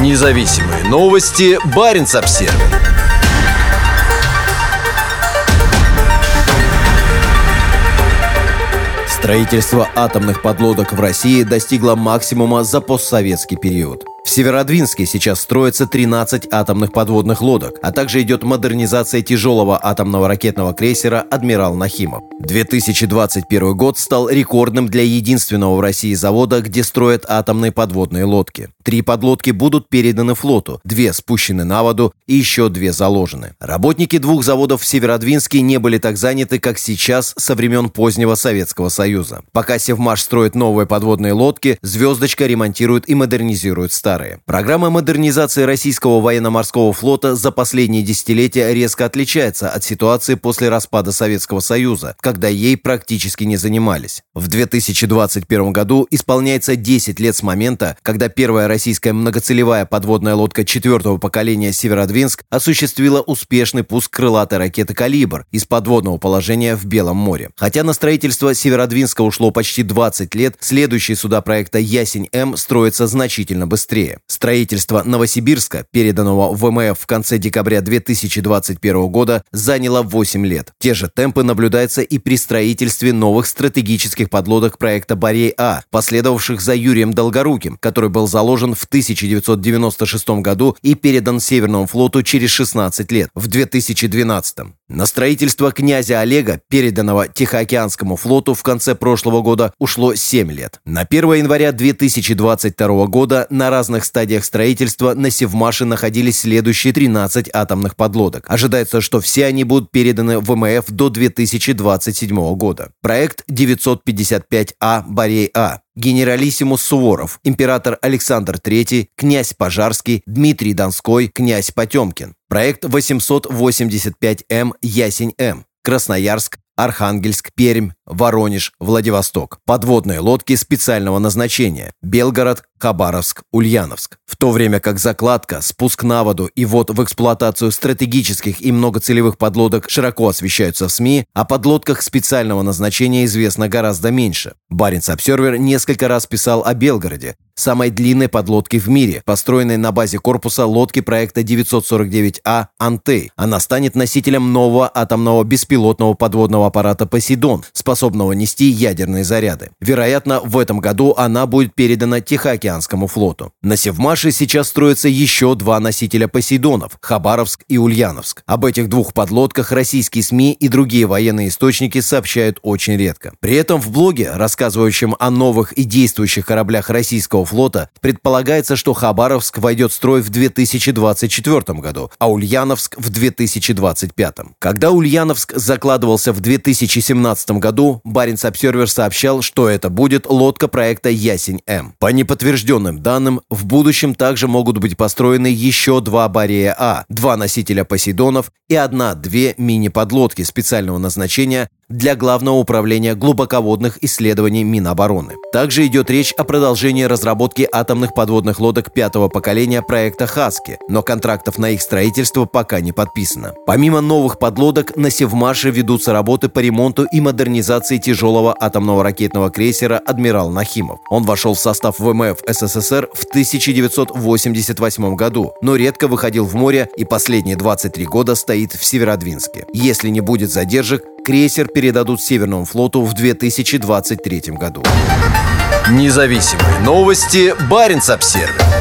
Независимые новости. Барин обсерва Строительство атомных подлодок в России достигло максимума за постсоветский период. В Северодвинске сейчас строится 13 атомных подводных лодок, а также идет модернизация тяжелого атомного ракетного крейсера «Адмирал Нахимов». 2021 год стал рекордным для единственного в России завода, где строят атомные подводные лодки. Три подлодки будут переданы флоту, две спущены на воду и еще две заложены. Работники двух заводов в Северодвинске не были так заняты, как сейчас со времен позднего Советского Союза. Пока Севмаш строит новые подводные лодки, «Звездочка» ремонтирует и модернизирует старые старые. Программа модернизации российского военно-морского флота за последние десятилетия резко отличается от ситуации после распада Советского Союза, когда ей практически не занимались. В 2021 году исполняется 10 лет с момента, когда первая российская многоцелевая подводная лодка четвертого поколения «Северодвинск» осуществила успешный пуск крылатой ракеты «Калибр» из подводного положения в Белом море. Хотя на строительство Северодвинска ушло почти 20 лет, следующие суда проекта «Ясень-М» строятся значительно быстрее быстрее. Строительство Новосибирска, переданного ВМФ в конце декабря 2021 года, заняло 8 лет. Те же темпы наблюдаются и при строительстве новых стратегических подлодок проекта «Борей-А», последовавших за Юрием Долгоруким, который был заложен в 1996 году и передан Северному флоту через 16 лет, в 2012. На строительство князя Олега, переданного Тихоокеанскому флоту в конце прошлого года, ушло 7 лет. На 1 января 2022 года на разных стадиях строительства на Севмаше находились следующие 13 атомных подлодок. Ожидается, что все они будут переданы в МФ до 2027 года. Проект 955А «Борей-А» генералиссимус Суворов, император Александр III, князь Пожарский, Дмитрий Донской, князь Потемкин. Проект 885М «Ясень-М». Красноярск, Архангельск, Пермь, Воронеж, Владивосток. Подводные лодки специального назначения. Белгород, Хабаровск, Ульяновск. В то время как закладка, спуск на воду и ввод в эксплуатацию стратегических и многоцелевых подлодок широко освещаются в СМИ, о подлодках специального назначения известно гораздо меньше. Баренц Обсервер несколько раз писал о Белгороде, самой длинной подлодки в мире, построенной на базе корпуса лодки проекта 949А «Антей». Она станет носителем нового атомного беспилотного подводного аппарата «Посейдон», способного нести ядерные заряды. Вероятно, в этом году она будет передана Тихоокеанскому флоту. На Севмаше сейчас строятся еще два носителя «Посейдонов» – Хабаровск и Ульяновск. Об этих двух подлодках российские СМИ и другие военные источники сообщают очень редко. При этом в блоге, рассказывающем о новых и действующих кораблях российского флота, предполагается, что Хабаровск войдет в строй в 2024 году, а Ульяновск в 2025. Когда Ульяновск закладывался в 2017 году, Баренц Обсервер сообщал, что это будет лодка проекта «Ясень-М». По неподтвержденным данным, в будущем также могут быть построены еще два «Борея-А», два носителя «Посейдонов» и одна-две мини-подлодки специального назначения для Главного управления глубоководных исследований Минобороны. Также идет речь о продолжении разработки атомных подводных лодок пятого поколения проекта «Хаски», но контрактов на их строительство пока не подписано. Помимо новых подлодок, на Севмаше ведутся работы по ремонту и модернизации тяжелого атомного ракетного крейсера «Адмирал Нахимов». Он вошел в состав ВМФ СССР в 1988 году, но редко выходил в море и последние 23 года стоит в Северодвинске. Если не будет задержек, Крейсер передадут Северному флоту в 2023 году. Независимые новости. Барин обсервис